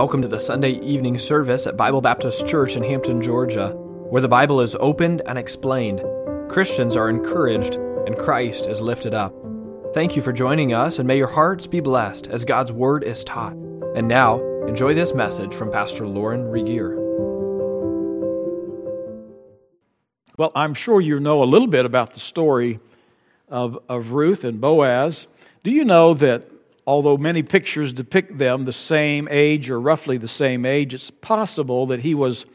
Welcome to the Sunday evening service at Bible Baptist Church in Hampton, Georgia, where the Bible is opened and explained. Christians are encouraged and Christ is lifted up. Thank you for joining us, and may your hearts be blessed as God's Word is taught. And now, enjoy this message from Pastor Lauren Regier. Well, I'm sure you know a little bit about the story of, of Ruth and Boaz. Do you know that although many pictures depict them the same age or roughly the same age, it's possible that he was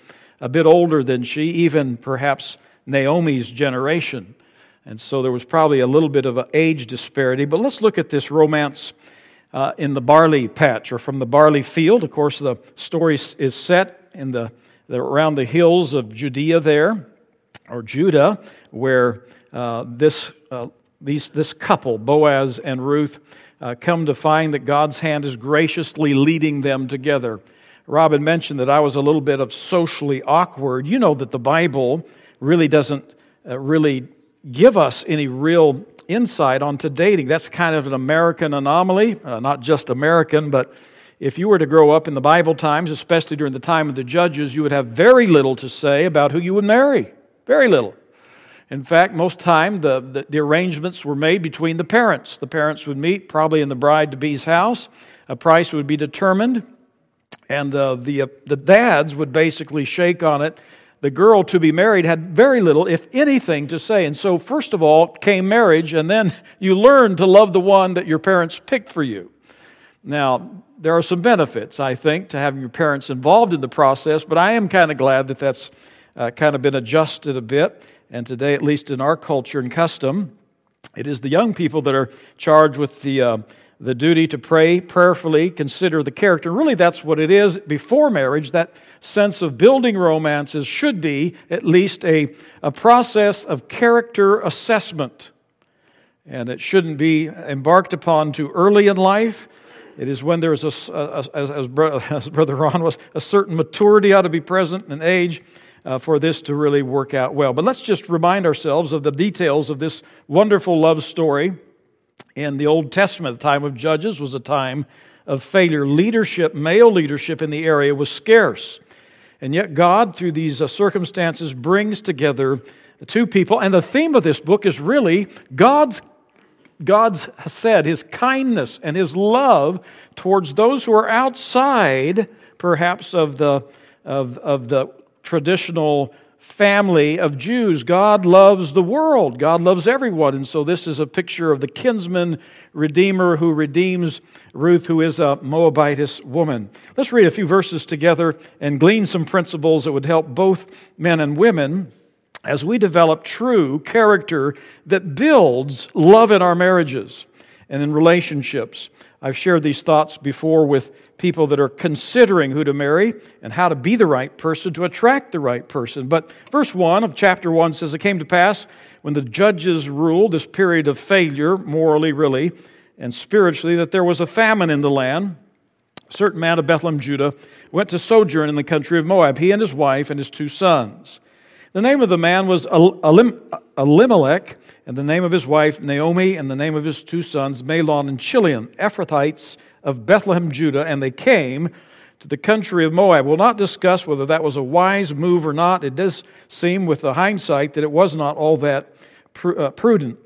a bit older than she, even perhaps Naomi's generation. And so there was probably a little bit of an age disparity. But let's look at this romance uh, in the barley patch or from the barley field. Of course, the story is set in the, the around the hills of Judea there, or Judah, where uh, this, uh, these, this couple, Boaz and Ruth, uh, come to find that God's hand is graciously leading them together. Robin mentioned that I was a little bit of socially awkward. You know that the Bible really doesn't uh, really give us any real insight onto dating. That's kind of an American anomaly, uh, not just American, but if you were to grow up in the Bible times, especially during the time of the judges, you would have very little to say about who you would marry. Very little. In fact, most time the, the, the, arrangements were made between the parents. The parents would meet probably in the bride to be's house. A price would be determined, and uh, the, uh, the dads would basically shake on it. The girl to be married had very little, if anything, to say. And so, first of all, came marriage, and then you learned to love the one that your parents picked for you. Now, there are some benefits, I think, to having your parents involved in the process, but I am kind of glad that that's uh, kind of been adjusted a bit. And today, at least in our culture and custom, it is the young people that are charged with the, uh, the duty to pray prayerfully, consider the character. Really, that's what it is before marriage. That sense of building romances should be at least a, a process of character assessment. And it shouldn't be embarked upon too early in life. It is when there is, a, a, as, as, Brother Ron was, a certain maturity ought to be present in an age uh, for this to really work out well. But let's just remind ourselves of the details of this wonderful love story. In the Old Testament, the time of Judges was a time of failure. Leadership, male leadership in the area was scarce. And yet, God, through these uh, circumstances, brings together two people. And the theme of this book is really God's God's said his kindness and his love towards those who are outside, perhaps, of the, of, of the traditional family of Jews. God loves the world, God loves everyone. And so this is a picture of the kinsman redeemer who redeems Ruth, who is a Moabitess woman. Let's read a few verses together and glean some principles that would help both men and women as we develop true character that builds love in our marriages and in relationships. I've shared these thoughts before with people that are considering who to marry and how to be the right person to attract the right person. But verse 1 of chapter 1 says, It came to pass when the judges ruled, this period of failure, morally, really, and spiritually, that there was a famine in the land. A certain man of Bethlehem, Judah, went to sojourn in the country of Moab, he and his wife and his two sons. The name of the man was Elimelech, and the name of his wife Naomi, and the name of his two sons Mahlon and Chilion, Ephrathites of Bethlehem, Judah, and they came to the country of Moab. We'll not discuss whether that was a wise move or not. It does seem, with the hindsight, that it was not all that uh, prudent.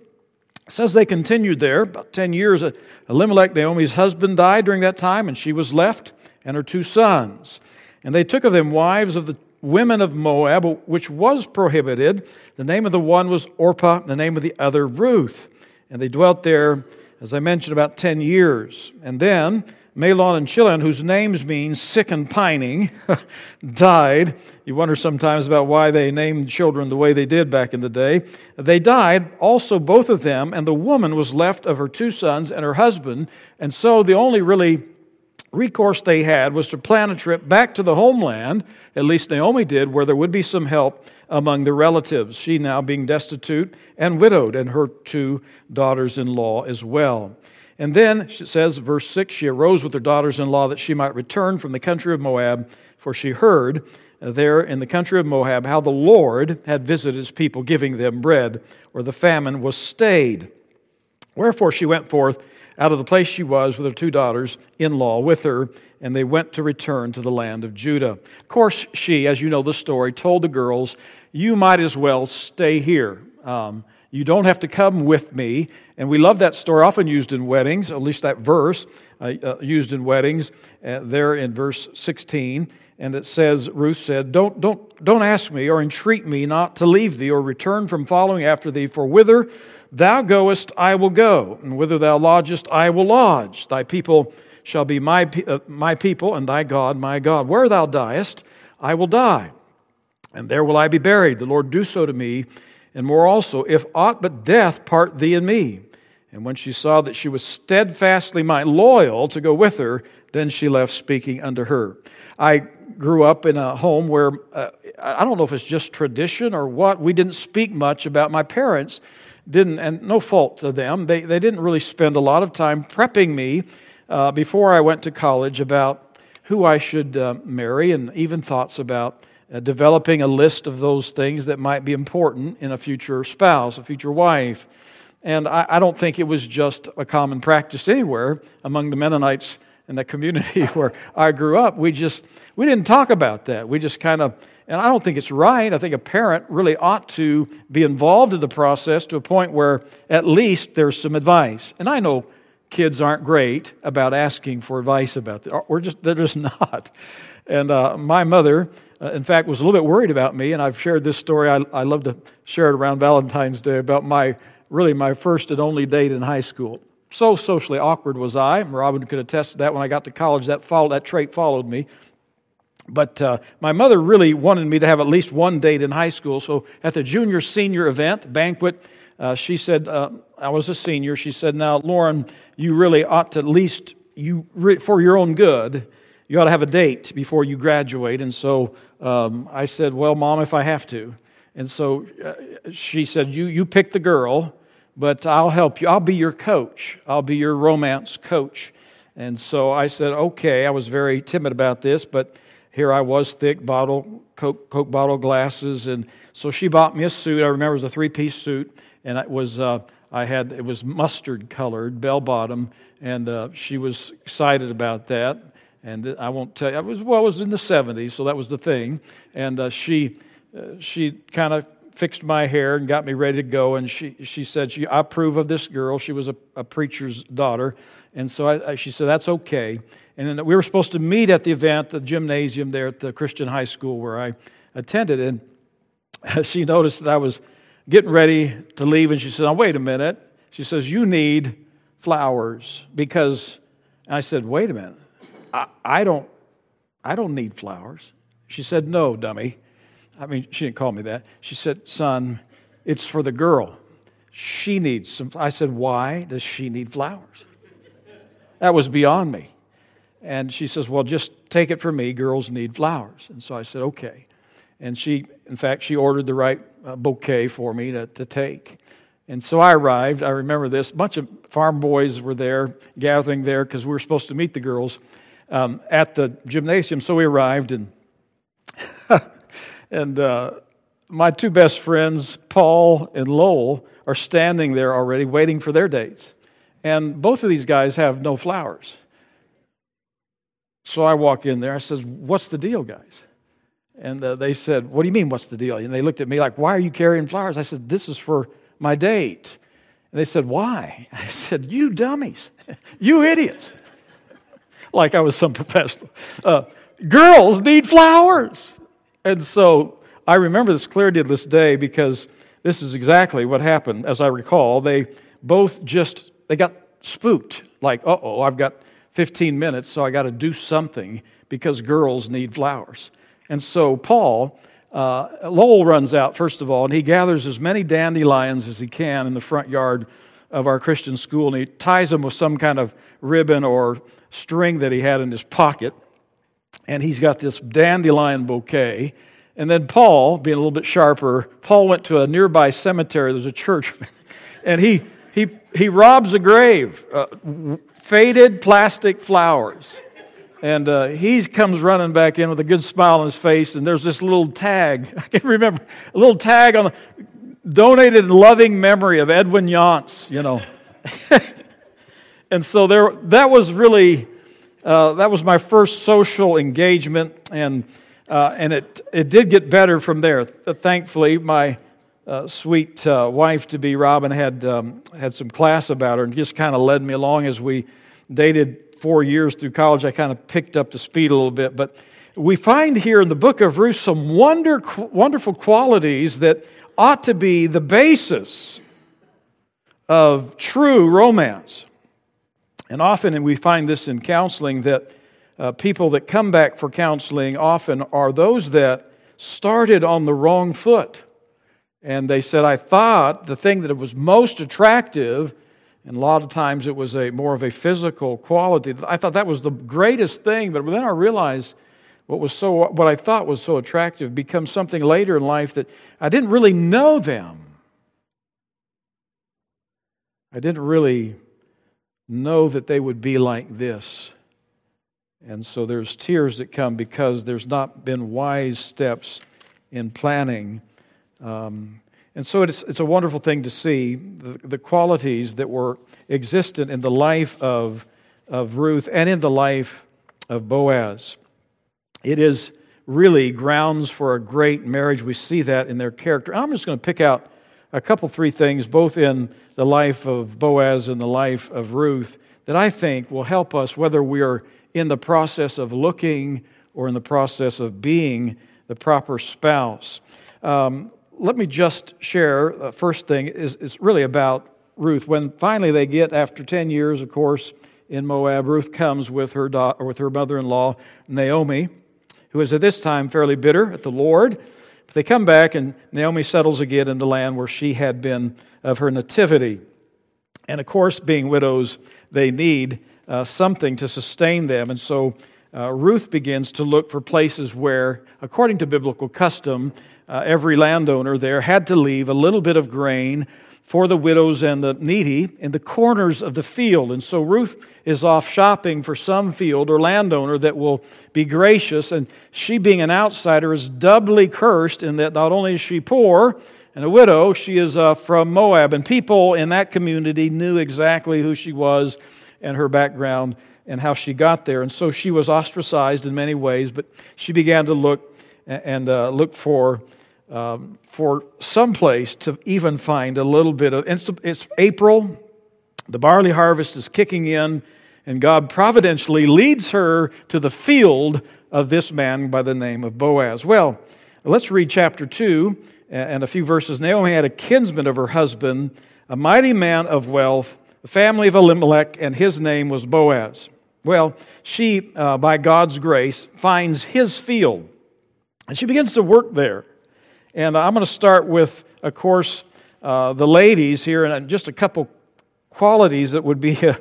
It says they continued there about 10 years. Elimelech, Naomi's husband, died during that time, and she was left and her two sons. And they took of them wives of the women of Moab, which was prohibited. The name of the one was Orpah, the name of the other Ruth. And they dwelt there as I mentioned, about 10 years. And then Mahlon and Chilion, whose names mean sick and pining, died. You wonder sometimes about why they named children the way they did back in the day. They died, also both of them, and the woman was left of her two sons and her husband. And so the only really recourse they had was to plan a trip back to the homeland, at least Naomi did, where there would be some help among the relatives, she now being destitute and widowed, and her two daughters in law as well. And then she says, verse 6 she arose with her daughters in law that she might return from the country of Moab, for she heard there in the country of Moab how the Lord had visited his people, giving them bread, or the famine was stayed. Wherefore she went forth out of the place she was with her two daughters in law with her, and they went to return to the land of Judah. Of course, she, as you know the story, told the girls, You might as well stay here. Um, you don't have to come with me. And we love that story, often used in weddings, at least that verse uh, uh, used in weddings, uh, there in verse 16. And it says, Ruth said, don't, don't, don't ask me or entreat me not to leave thee or return from following after thee, for whither thou goest, I will go, and whither thou lodgest, I will lodge. Thy people shall be my, uh, my people, and thy God my God. Where thou diest, I will die, and there will I be buried. The Lord do so to me and more also, if aught but death part thee and me. And when she saw that she was steadfastly mine, loyal to go with her, then she left speaking unto her. I grew up in a home where uh, I don't know if it's just tradition or what. We didn't speak much about my parents, didn't, and no fault to them. They they didn't really spend a lot of time prepping me uh, before I went to college about who I should uh, marry, and even thoughts about uh, developing a list of those things that might be important in a future spouse, a future wife. And I, I don't think it was just a common practice anywhere among the Mennonites in the community where I grew up. We just we didn't talk about that. We just kind of and I don't think it's right. I think a parent really ought to be involved in the process to a point where at least there's some advice. And I know kids aren't great about asking for advice about that. We're just they're just not. And uh, my mother, uh, in fact, was a little bit worried about me, and I've shared this story. I, I love to share it around Valentine's Day about my really my first and only date in high school. So socially awkward was I. Robin could attest to that. When I got to college, that followed, that trait followed me. But uh, my mother really wanted me to have at least one date in high school. So at the junior senior event banquet, uh, she said, uh, I was a senior. She said, Now, Lauren, you really ought to at least, you for your own good, you ought to have a date before you graduate. And so um, I said, Well, Mom, if I have to. And so uh, she said, you, you pick the girl, but I'll help you. I'll be your coach. I'll be your romance coach. And so I said, Okay. I was very timid about this, but here I was, thick bottle, Coke, Coke bottle glasses. And so she bought me a suit. I remember it was a three piece suit. And it was. Uh, I had it was mustard colored, bell bottom, and uh, she was excited about that and I won't tell you. I was well, it was in the '70s, so that was the thing. And uh, she, uh, she kind of fixed my hair and got me ready to go. And she, she said, she, "I approve of this girl." She was a, a preacher's daughter, and so I, I, she said, "That's okay." And then we were supposed to meet at the event, the gymnasium there at the Christian high school where I attended. And she noticed that I was getting ready to leave, and she said, "Now wait a minute." She says, "You need flowers because." I said, "Wait a minute." I, I don't I don't need flowers. She said, No, dummy. I mean, she didn't call me that. She said, Son, it's for the girl. She needs some. I said, Why does she need flowers? That was beyond me. And she says, Well, just take it from me. Girls need flowers. And so I said, Okay. And she, in fact, she ordered the right uh, bouquet for me to, to take. And so I arrived. I remember this. A bunch of farm boys were there, gathering there because we were supposed to meet the girls um, at the gymnasium. So we arrived, and and uh, my two best friends, Paul and Lowell, are standing there already waiting for their dates. And both of these guys have no flowers. So I walk in there. I says, "What's the deal, guys?" And uh, they said, "What do you mean? What's the deal?" And they looked at me like, "Why are you carrying flowers?" I said, "This is for my date." And they said, "Why?" I said, "You dummies, you idiots." like I was some professional. Uh, girls need flowers. And so I remember this clearly to this day because this is exactly what happened. As I recall, they both just they got spooked. Like, uh oh, I've got 15 minutes, so I got to do something because girls need flowers. And so Paul, uh, Lowell runs out first of all, and he gathers as many dandelions as he can in the front yard of our Christian school, and he ties them with some kind of ribbon or string that he had in his pocket. And he's got this dandelion bouquet. And then Paul, being a little bit sharper, Paul went to a nearby cemetery. There's a church. and he, he, he robs a grave, uh, faded plastic flowers. And uh, he comes running back in with a good smile on his face, and there's this little tag. I can't remember a little tag on the donated in loving memory of Edwin Yance, you know. and so there, that was really, uh, that was my first social engagement, and, uh, and it, it did get better from there. Thankfully, my uh, sweet uh, wife to be, Robin, had, um, had some class about her and just kind of led me along as we dated four years through college. I kind of picked up the speed a little bit. But we find here in the book of Ruth some wonder, wonderful qualities that ought to be the basis of true romance. And often, and we find this in counseling, that uh, people that come back for counseling often are those that started on the wrong foot. And they said, I thought the thing that was most attractive, and a lot of times it was a more of a physical quality. I thought that was the greatest thing, but then I realized what was so what I thought was so attractive becomes something later in life that I didn't really know them. I didn't really know that they would be like this. And so there's tears that come because there's not been wise steps in planning. Um, and so it's, it's a wonderful thing to see the, the qualities that were existent in the life of, of Ruth and in the life of Boaz. It is really grounds for a great marriage. We see that in their character. I'm just going to pick out a couple, three things, both in the life of Boaz and the life of Ruth, that I think will help us whether we are in the process of looking or in the process of being the proper spouse. Um, let me just share. The uh, first thing is, is really about Ruth. When finally they get, after 10 years, of course, in Moab, Ruth comes with her, daughter, with her mother in law, Naomi, who is at this time fairly bitter at the Lord but they come back, and Naomi settles again in the land where she had been of her nativity. And of course, being widows, they need uh, something to sustain them. And so uh, Ruth begins to look for places where, according to biblical custom, uh, every landowner there had to leave a little bit of grain for the widows and the needy in the corners of the field. And so Ruth is off shopping for some field or landowner that will be gracious. And she, being an outsider, is doubly cursed in that not only is she poor and a widow, she is uh, from Moab. And people in that community knew exactly who she was and her background and how she got there. And so she was ostracized in many ways, but she began to look and uh, look for um, for some place to even find a little bit of. It's, it's April, the barley harvest is kicking in, and God providentially leads her to the field of this man by the name of Boaz. Well, let's read chapter 2 and a few verses. Naomi had a kinsman of her husband, a mighty man of wealth, a family of Elimelech, and his name was Boaz. Well, she, uh, by God's grace, finds his field, and she begins to work there. And I'm going to start with, of course, uh, the ladies here, and just a couple qualities that would be, uh,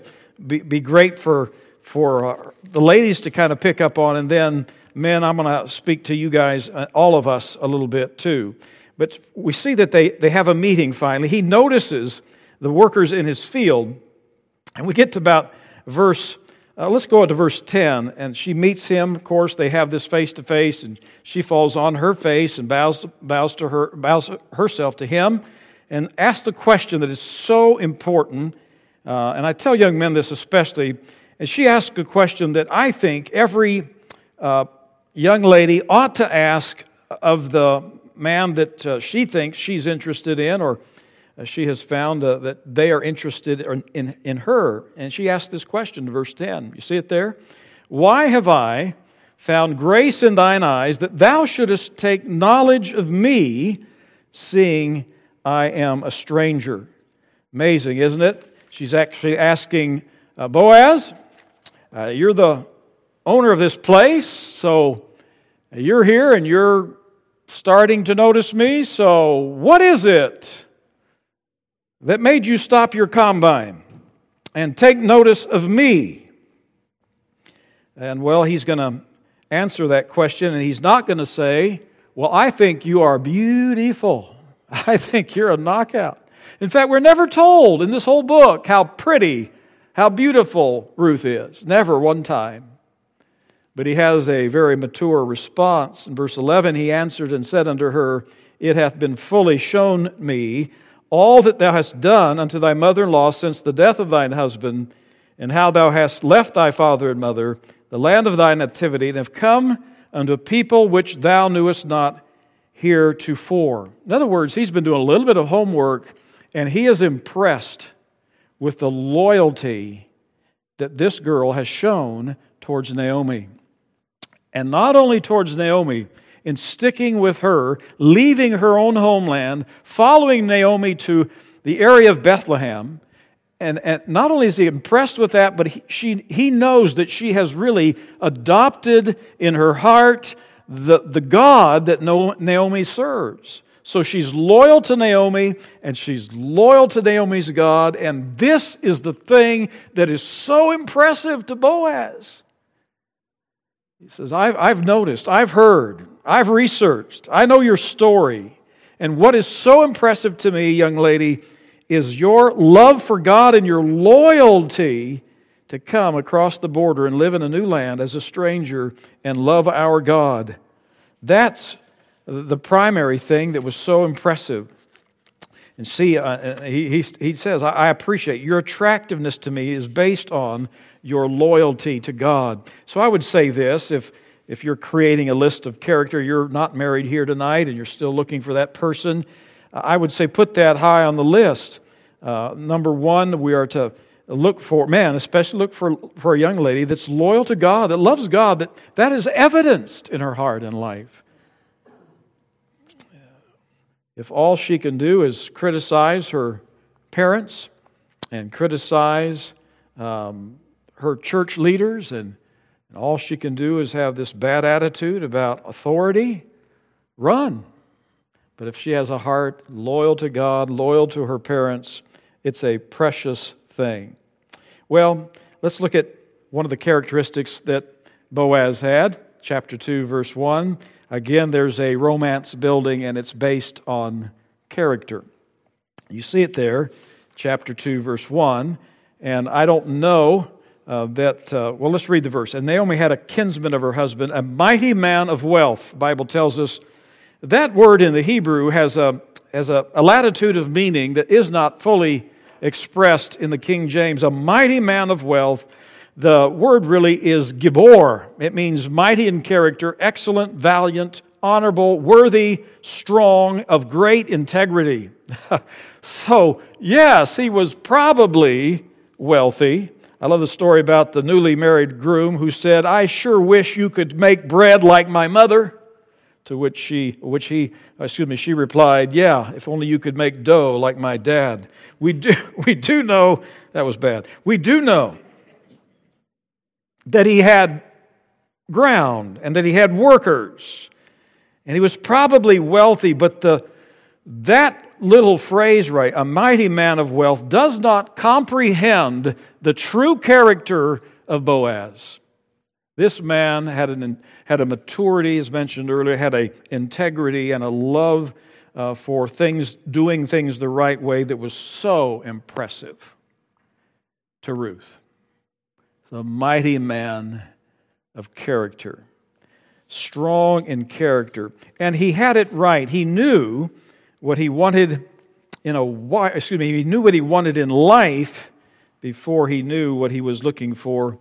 be, be, great for, for uh, the ladies to kind of pick up on. And then, men, I'm going to speak to you guys, uh, all of us, a little bit too. But we see that they, they have a meeting finally. He notices the workers in his field, and we get to about verse uh, let's go on to verse 10. And she meets him. Of course, they have this face to face, and she falls on her face and bows, bows, to her, bows herself to him and asks the question that is so important. Uh, and I tell young men this especially. And she asks a question that I think every uh, young lady ought to ask of the man that uh, she thinks she's interested in or she has found uh, that they are interested in, in, in her. And she asked this question in verse 10. You see it there? Why have I found grace in thine eyes that thou shouldest take knowledge of me, seeing I am a stranger? Amazing, isn't it? She's actually asking uh, Boaz, uh, You're the owner of this place, so you're here and you're starting to notice me, so what is it? That made you stop your combine and take notice of me? And well, he's going to answer that question, and he's not going to say, Well, I think you are beautiful. I think you're a knockout. In fact, we're never told in this whole book how pretty, how beautiful Ruth is. Never one time. But he has a very mature response. In verse 11, he answered and said unto her, It hath been fully shown me all that thou hast done unto thy mother in law since the death of thine husband, and how thou hast left thy father and mother, the land of thy nativity, and have come unto a people which thou knewest not heretofore. In other words, he's been doing a little bit of homework, and he is impressed with the loyalty that this girl has shown towards Naomi. And not only towards Naomi, in sticking with her, leaving her own homeland, following Naomi to the area of Bethlehem. And, and not only is he impressed with that, but he, she, he knows that she has really adopted in her heart the, the God that Naomi serves. So she's loyal to Naomi and she's loyal to Naomi's God. And this is the thing that is so impressive to Boaz. He says, I've, I've noticed, I've heard, I've researched, I know your story. And what is so impressive to me, young lady, is your love for God and your loyalty to come across the border and live in a new land as a stranger and love our God. That's the primary thing that was so impressive. And see, uh, he, he, he says, I, I appreciate your attractiveness to me is based on your loyalty to God. So I would say this if, if you're creating a list of character, you're not married here tonight and you're still looking for that person, I would say put that high on the list. Uh, number one, we are to look for, man, especially look for, for a young lady that's loyal to God, that loves God, that, that is evidenced in her heart and life. If all she can do is criticize her parents and criticize um, her church leaders, and, and all she can do is have this bad attitude about authority, run. But if she has a heart loyal to God, loyal to her parents, it's a precious thing. Well, let's look at one of the characteristics that Boaz had, chapter 2, verse 1. Again, there's a romance building, and it's based on character. You see it there, chapter 2, verse 1. And I don't know uh, that, uh, well, let's read the verse. And Naomi had a kinsman of her husband, a mighty man of wealth. Bible tells us that word in the Hebrew has a, has a, a latitude of meaning that is not fully expressed in the King James. A mighty man of wealth the word really is gibor. It means mighty in character, excellent, valiant, honorable, worthy, strong, of great integrity. so, yes, he was probably wealthy. I love the story about the newly married groom who said, I sure wish you could make bread like my mother. To which she, which he, excuse me, she replied, Yeah, if only you could make dough like my dad. We do, we do know, that was bad. We do know that he had ground and that he had workers. And he was probably wealthy, but the, that little phrase, right, a mighty man of wealth, does not comprehend the true character of Boaz. This man had, an, had a maturity, as mentioned earlier, had a integrity and a love uh, for things, doing things the right way that was so impressive to Ruth a mighty man of character, strong in character. And he had it right. He knew what he wanted in a excuse me, he knew what he wanted in life before he knew what he was looking for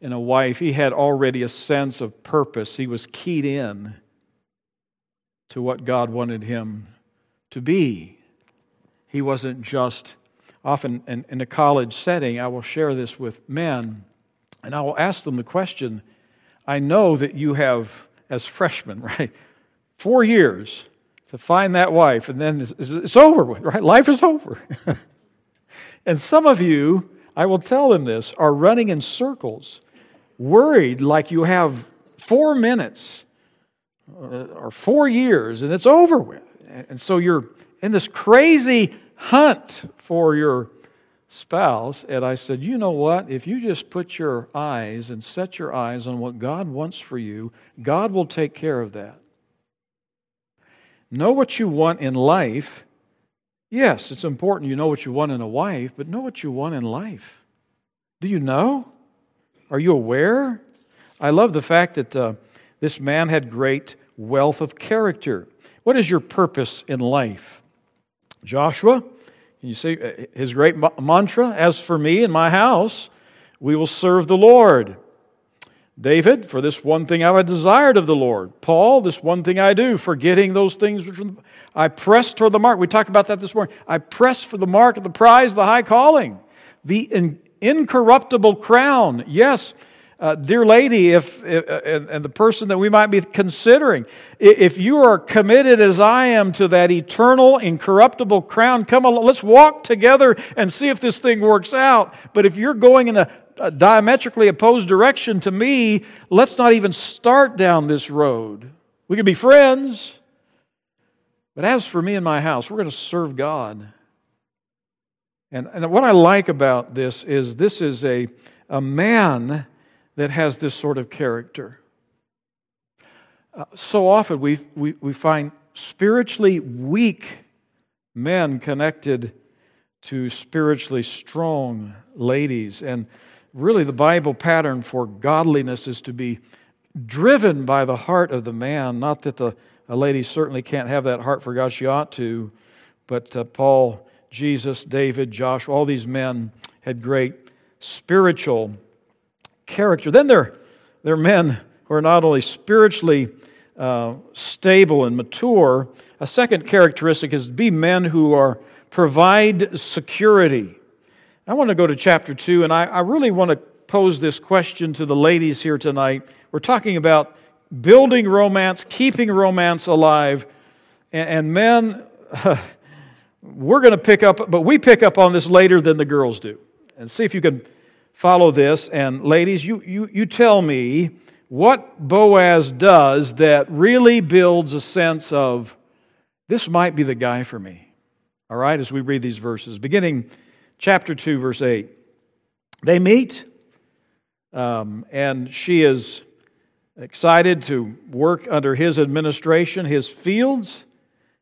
in a wife. He had already a sense of purpose. He was keyed in to what God wanted him to be. He wasn't just, often in, in a college setting, I will share this with men and I will ask them the question I know that you have, as freshmen, right, four years to find that wife, and then it's, it's over with, right? Life is over. and some of you, I will tell them this, are running in circles, worried like you have four minutes uh, or four years, and it's over with. And so you're in this crazy hunt for your spouse, and I said, You know what? If you just put your eyes and set your eyes on what God wants for you, God will take care of that. Know what you want in life. Yes, it's important you know what you want in a wife, but know what you want in life. Do you know? Are you aware? I love the fact that uh, this man had great wealth of character. What is your purpose in life? Joshua, you see uh, his great mantra, as for me and my house, we will serve the Lord. David, for this one thing I have desired of the Lord. Paul, this one thing I do, forgetting those things which I press toward the mark. We talked about that this morning. I press for the mark of the prize, the high calling, the in, incorruptible crown. Yes, uh, dear lady, if, if and, and, the person that we might be considering, if you are committed as I am to that eternal, incorruptible crown, come along, let's walk together and see if this thing works out. But if you're going in a diametrically opposed direction to me, let's not even start down this road. We could be friends, but as for me and my house, we're going to serve God. And, and what I like about this is this is a, a man that has this sort of character. Uh, so often we, we, we find spiritually weak men connected to spiritually strong ladies. And really the Bible pattern for godliness is to be driven by the heart of the man. Not that the a lady certainly can't have that heart for God, she ought to. But uh, Paul, Jesus, David, Joshua, all these men had great spiritual character. Then there, are men who are not only spiritually uh, stable and mature, a second characteristic is be men who are provide security. I want to go to chapter 2, and I, I really want to pose this question to the ladies here tonight. We're talking about building romance, keeping romance alive, and, and men, we're going to pick up, but we pick up on this later than the girls do. And see if you can follow this. And ladies, you, you, you tell me what Boaz does that really builds a sense of this might be the guy for me. All right, as we read these verses, beginning chapter 2, verse 8. They meet, um, and she is excited to work under his administration, his fields.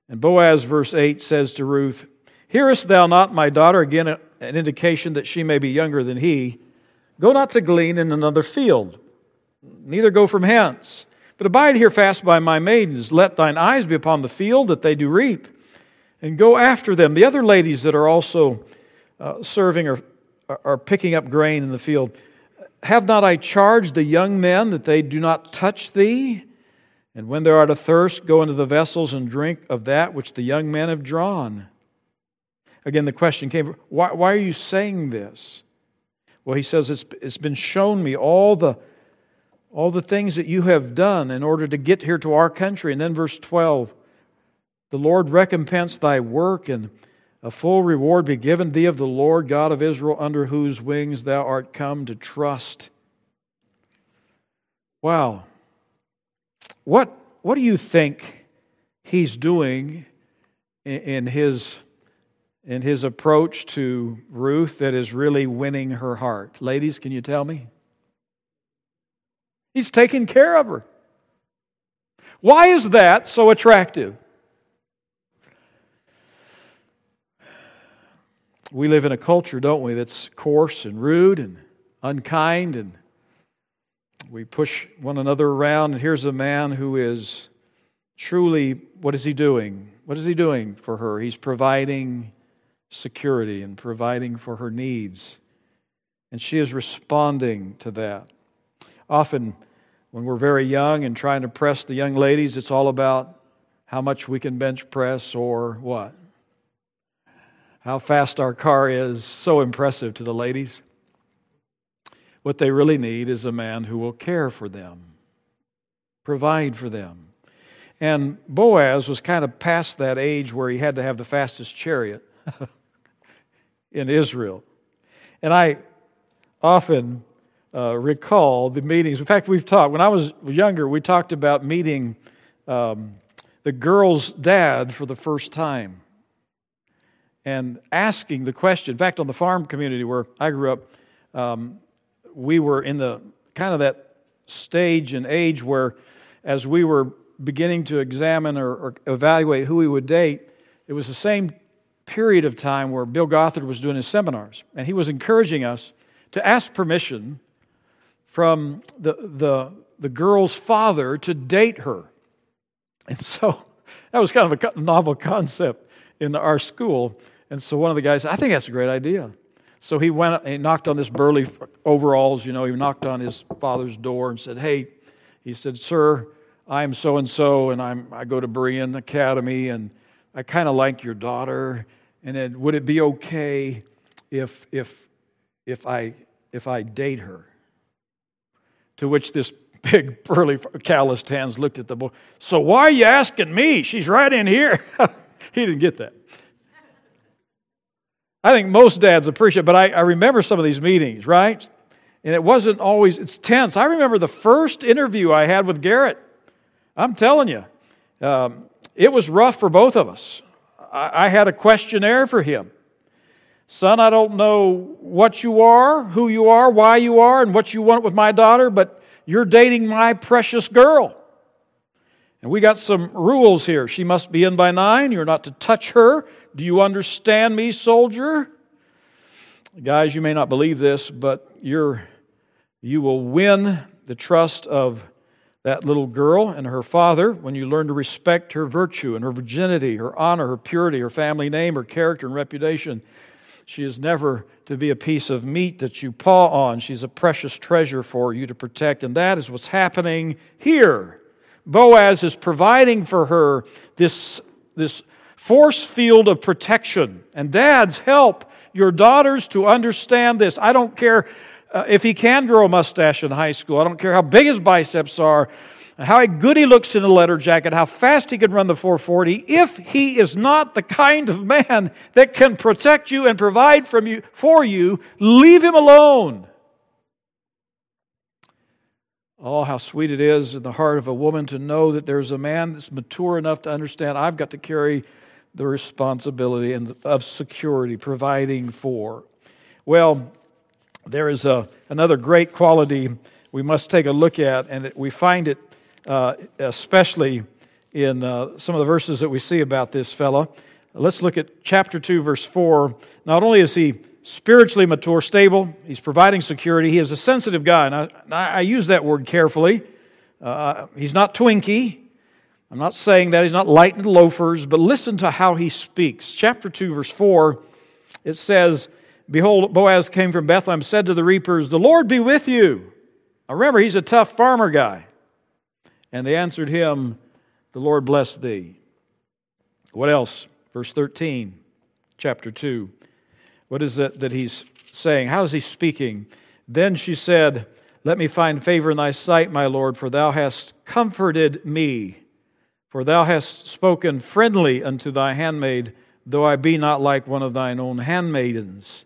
And Boaz, verse 8, says to Ruth, Hearest thou not, my daughter? Again, an indication that she may be younger than he. Go not to glean in another field, neither go from hence. But abide here fast by my maidens. Let thine eyes be upon the field that they do reap, and go after them. The other ladies that are also uh, serving or, or picking up grain in the field. Have not I charged the young men that they do not touch thee? And when thou art athirst, go into the vessels and drink of that which the young men have drawn. Again, the question came why, why are you saying this? Well, he says, it's, it's been shown me all the, all the things that you have done in order to get here to our country. And then verse 12 the Lord recompense thy work and a full reward be given thee of the Lord God of Israel, under whose wings thou art come to trust. Wow. What, what do you think he's doing in his, in his approach to Ruth that is really winning her heart? Ladies, can you tell me? He's taking care of her. Why is that so attractive? We live in a culture, don't we, that's coarse and rude and unkind, and we push one another around. And here's a man who is truly, what is he doing? What is he doing for her? He's providing security and providing for her needs. And she is responding to that. Often, when we're very young and trying to press the young ladies, it's all about how much we can bench press or what? How fast our car is so impressive to the ladies. What they really need is a man who will care for them, provide for them. And Boaz was kind of past that age where he had to have the fastest chariot in Israel. And I often uh, recall the meetings. In fact, we've talked, when I was younger, we talked about meeting um, the girl's dad for the first time and asking the question. In fact, on the farm community where I grew up, um, we were in the kind of that stage and age where, as we were beginning to examine or, or evaluate who we would date, it was the same period of time where Bill Gothard was doing his seminars, and he was encouraging us to ask permission from the, the, the girl's father to date her. And so that was kind of a novel concept in our school. And so one of the guys said, I think that's a great idea. So he went, he knocked on this burly overalls, you know, he knocked on his father's door and said, Hey, he said, Sir, I'm so and so, and I'm, I go to Berean Academy, and I kind of like your daughter. And then, would it be okay if, if, if, I, if I date her? To which this big, burly, calloused hands looked at the boy. So why are you asking me? She's right in here. he didn't get that. I think most dads appreciate, but I, I remember some of these meetings, right? And it wasn't always, it's tense. I remember the first interview I had with Garrett. I'm telling you, um, it was rough for both of us. I, I had a questionnaire for him. Son, I don't know what you are, who you are, why you are, and what you want with my daughter, but you're dating my precious girl. And we got some rules here. She must be in by nine. You're not to touch her. Do you understand me, soldier? Guys, you may not believe this, but you're, you will win the trust of that little girl and her father when you learn to respect her virtue and her virginity, her honor, her purity, her family name, her character and reputation. She is never to be a piece of meat that you paw on. She's a precious treasure for you to protect. And that is what's happening here. Boaz is providing for her this, this force field of protection. And dads, help your daughters to understand this. I don't care uh, if he can grow a mustache in high school, I don't care how big his biceps are, how good he looks in a letter jacket, how fast he can run the 440, if he is not the kind of man that can protect you and provide from you, for you, leave him alone. Oh, how sweet it is in the heart of a woman to know that there's a man that's mature enough to understand I've got to carry the responsibility and of security, providing for. Well, there is a, another great quality we must take a look at, and we find it uh, especially in uh, some of the verses that we see about this fellow. Let's look at chapter 2, verse 4. Not only is he spiritually mature, stable. He's providing security. He is a sensitive guy. And I, I use that word carefully. Uh, he's not twinky. I'm not saying that. He's not light in loafers, but listen to how he speaks. Chapter 2, verse 4, it says, Behold, Boaz came from Bethlehem, said to the reapers, The Lord be with you. Now remember, he's a tough farmer guy. And they answered him, The Lord bless thee. What else? Verse 13, chapter 2. What is it that he's saying? How is he speaking? Then she said, Let me find favor in thy sight, my Lord, for thou hast comforted me. For thou hast spoken friendly unto thy handmaid, though I be not like one of thine own handmaidens.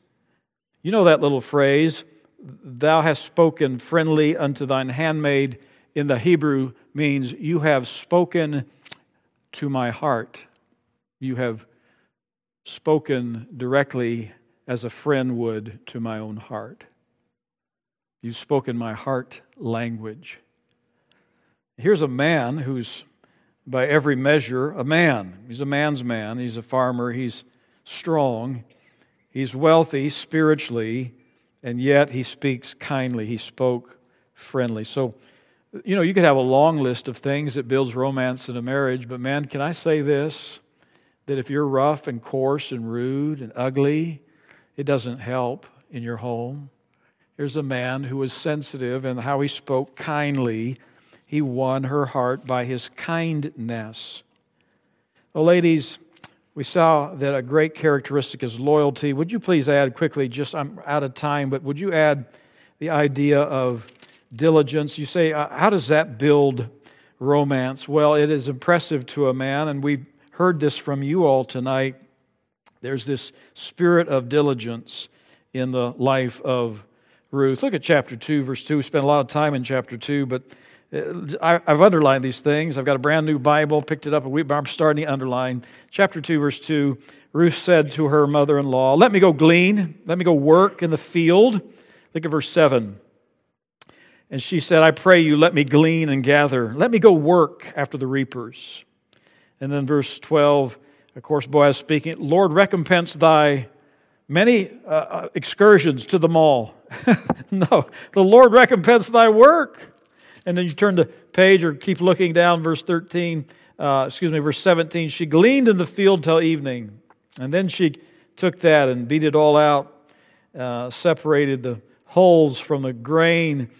You know that little phrase, thou hast spoken friendly unto thine handmaid, in the Hebrew means you have spoken to my heart. You have spoken directly as a friend would to my own heart. You've spoken my heart language. Here's a man who's, by every measure, a man. He's a man's man. He's a farmer. He's strong. He's wealthy spiritually, and yet he speaks kindly. He spoke friendly. So, you know, you could have a long list of things that builds romance in a marriage, but man, can I say this? That if you're rough and coarse and rude and ugly, it doesn't help in your home. Here's a man who was sensitive and how he spoke kindly. He won her heart by his kindness. Well, ladies, we saw that a great characteristic is loyalty. Would you please add quickly, just I'm out of time, but would you add the idea of diligence? You say, uh, how does that build romance? Well, it is impressive to a man, and we've heard this from you all tonight. There's this spirit of diligence in the life of Ruth. Look at chapter 2, verse 2. We spent a lot of time in chapter 2, but uh, I've underlined these things. I've got a brand new Bible, picked it up a week, I'm starting to underline. Chapter 2, verse 2 Ruth said to her mother in law, Let me go glean, let me go work in the field. Look at verse 7. And she said, I pray you, let me glean and gather. Let me go work after the reapers. And then verse 12 of course, Boaz speaking, Lord, recompense thy many uh, uh excursions to the mall. no, the Lord recompense thy work. And then you turn the page or keep looking down, verse 13, uh, excuse me, verse 17. She gleaned in the field till evening. And then she took that and beat it all out uh, separated the holes from the grain.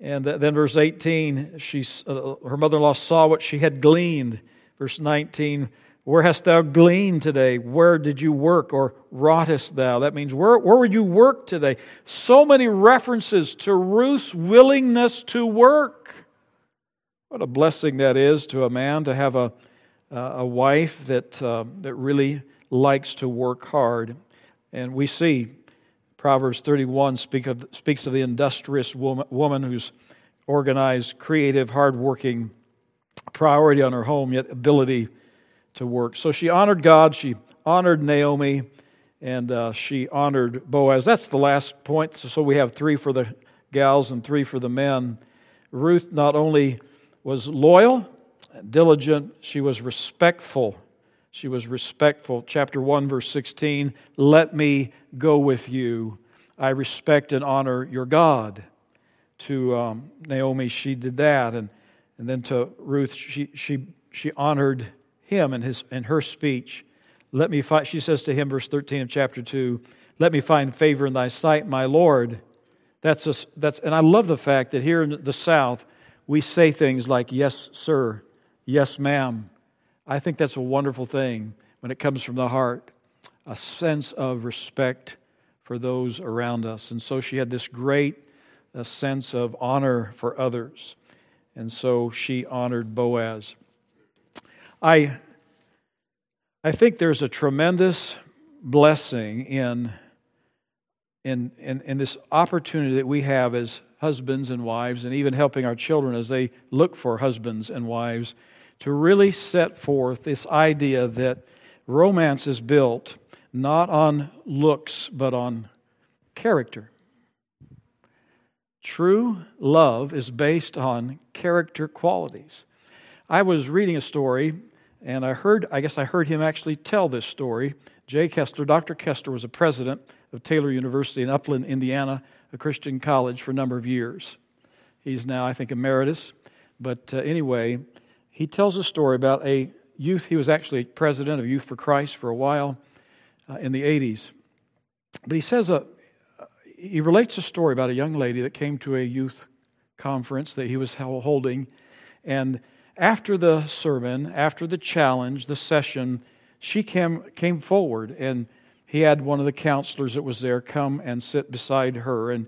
And then, verse 18, she, uh, her mother in law saw what she had gleaned. Verse 19, where hast thou gleaned today? Where did you work or wroughtest thou? That means, where, where would you work today? So many references to Ruth's willingness to work. What a blessing that is to a man to have a, a wife that, uh, that really likes to work hard. And we see Proverbs 31 speak of, speaks of the industrious woman, woman who's organized, creative, hardworking, priority on her home, yet ability to work. So she honored God, she honored Naomi, and uh, she honored Boaz. That's the last point. So we have three for the gals and three for the men. Ruth not only was loyal, diligent, she was respectful. She was respectful. Chapter 1, verse 16 Let me go with you. I respect and honor your God. To um, Naomi, she did that. And, and then to Ruth, she, she, she honored him in, his, in her speech. Let me find, she says to him, verse 13 of chapter 2, Let me find favor in thy sight, my Lord. That's, a, that's and I love the fact that here in the South, we say things like, Yes, sir, yes, ma'am. I think that's a wonderful thing when it comes from the heart, a sense of respect for those around us. And so she had this great uh, sense of honor for others. And so she honored Boaz. I, I think there's a tremendous blessing in, in, in, in this opportunity that we have as husbands and wives, and even helping our children as they look for husbands and wives, to really set forth this idea that romance is built not on looks, but on character. True love is based on character qualities. I was reading a story and I heard, I guess I heard him actually tell this story. Jay Kessler, Dr. Kessler was a president of Taylor University in Upland, Indiana, a Christian college for a number of years. He's now, I think, emeritus. But uh, anyway, he tells a story about a youth. He was actually president of Youth for Christ for a while uh, in the 80s. But he says a, he relates a story about a young lady that came to a youth conference that he was holding, and after the sermon, after the challenge, the session, she came, came forward and he had one of the counselors that was there come and sit beside her and,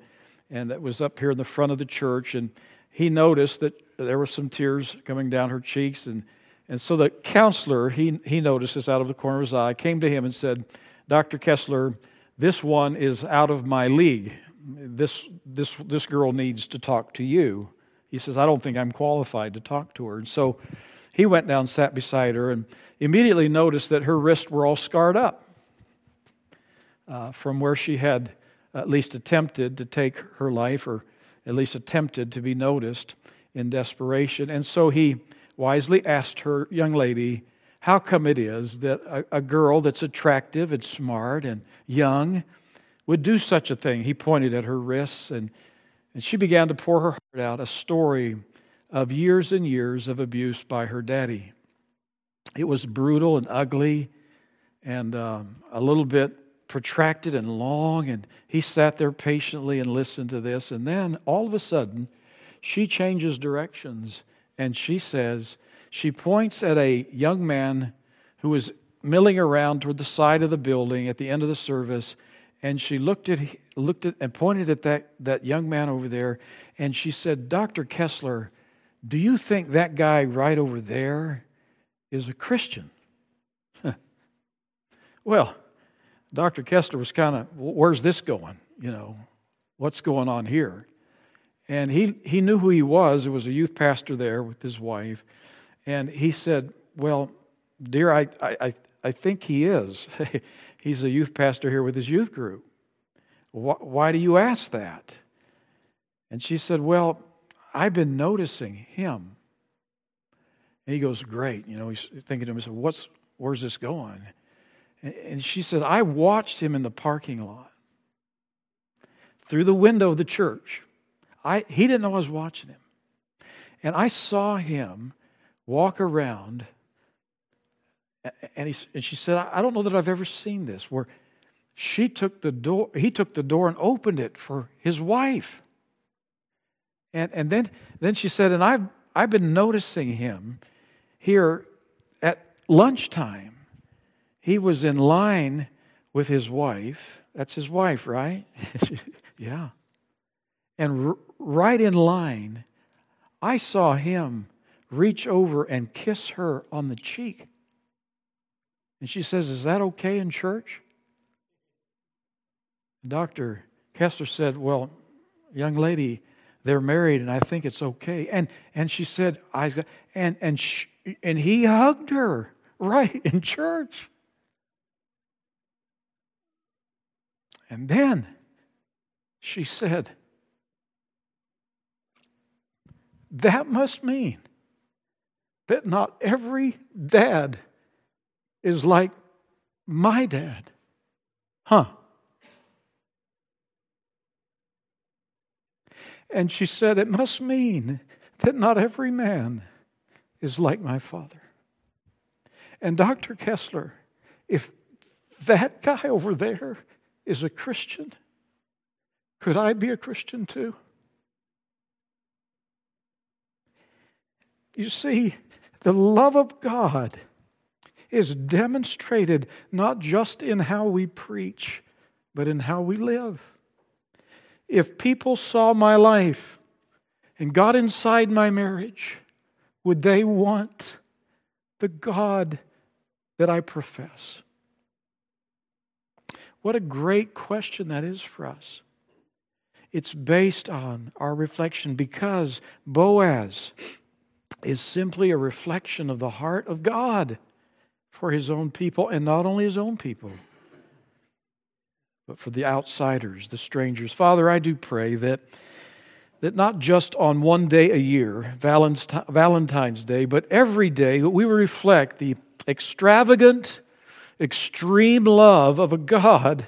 and that was up here in the front of the church and he noticed that there were some tears coming down her cheeks and, and so the counselor he, he noticed this out of the corner of his eye came to him and said dr kessler this one is out of my league. This, this, this girl needs to talk to you. He says, I don't think I'm qualified to talk to her. And so he went down, sat beside her, and immediately noticed that her wrists were all scarred up uh, from where she had at least attempted to take her life, or at least attempted to be noticed in desperation. And so he wisely asked her, young lady, how come it is that a, a girl that's attractive and smart and young would do such a thing? He pointed at her wrists and and she began to pour her heart out, a story of years and years of abuse by her daddy. It was brutal and ugly and um, a little bit protracted and long. And he sat there patiently and listened to this. And then all of a sudden, she changes directions and she says, she points at a young man who was milling around toward the side of the building at the end of the service and she looked at looked at and pointed at that, that young man over there and she said dr kessler do you think that guy right over there is a christian well dr kessler was kind of where's this going you know what's going on here and he, he knew who he was there was a youth pastor there with his wife and he said well dear i, I, I think he is He's a youth pastor here with his youth group. Why do you ask that? And she said, Well, I've been noticing him. And he goes, Great. You know, he's thinking to himself, What's, Where's this going? And she said, I watched him in the parking lot through the window of the church. I, he didn't know I was watching him. And I saw him walk around and, he, and she said, I don't know that I've ever seen this, where she took the door, he took the door and opened it for his wife. And, and then, then she said, and I've, I've been noticing him here at lunchtime. He was in line with his wife. That's his wife, right? yeah. And r- right in line, I saw him reach over and kiss her on the cheek. And she says, Is that okay in church? Dr. Kessler said, Well, young lady, they're married and I think it's okay. And, and she said, I, and, and, she, and he hugged her right in church. And then she said, That must mean that not every dad is like my dad. Huh? And she said, It must mean that not every man is like my father. And Dr. Kessler, if that guy over there is a Christian, could I be a Christian too? You see, the love of God is demonstrated not just in how we preach, but in how we live. If people saw my life and got inside my marriage, would they want the God that I profess? What a great question that is for us. It's based on our reflection because Boaz is simply a reflection of the heart of God for his own people, and not only his own people, but for the outsiders, the strangers. Father, I do pray that, that not just on one day a year, Valentine's Day, but every day, that we reflect the extravagant, extreme love of a God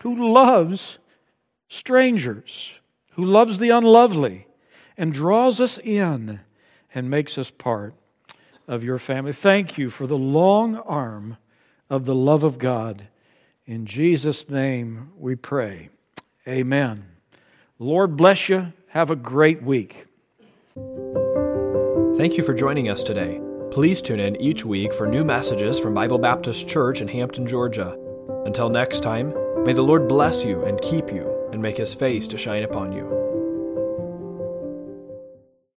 who loves strangers, who loves the unlovely, and draws us in and makes us part of your family. Thank you for the long arm of the love of God. In Jesus' name we pray. Amen. Lord bless you. Have a great week. Thank you for joining us today. Please tune in each week for new messages from Bible Baptist Church in Hampton, Georgia. Until next time, may the Lord bless you and keep you and make his face to shine upon you.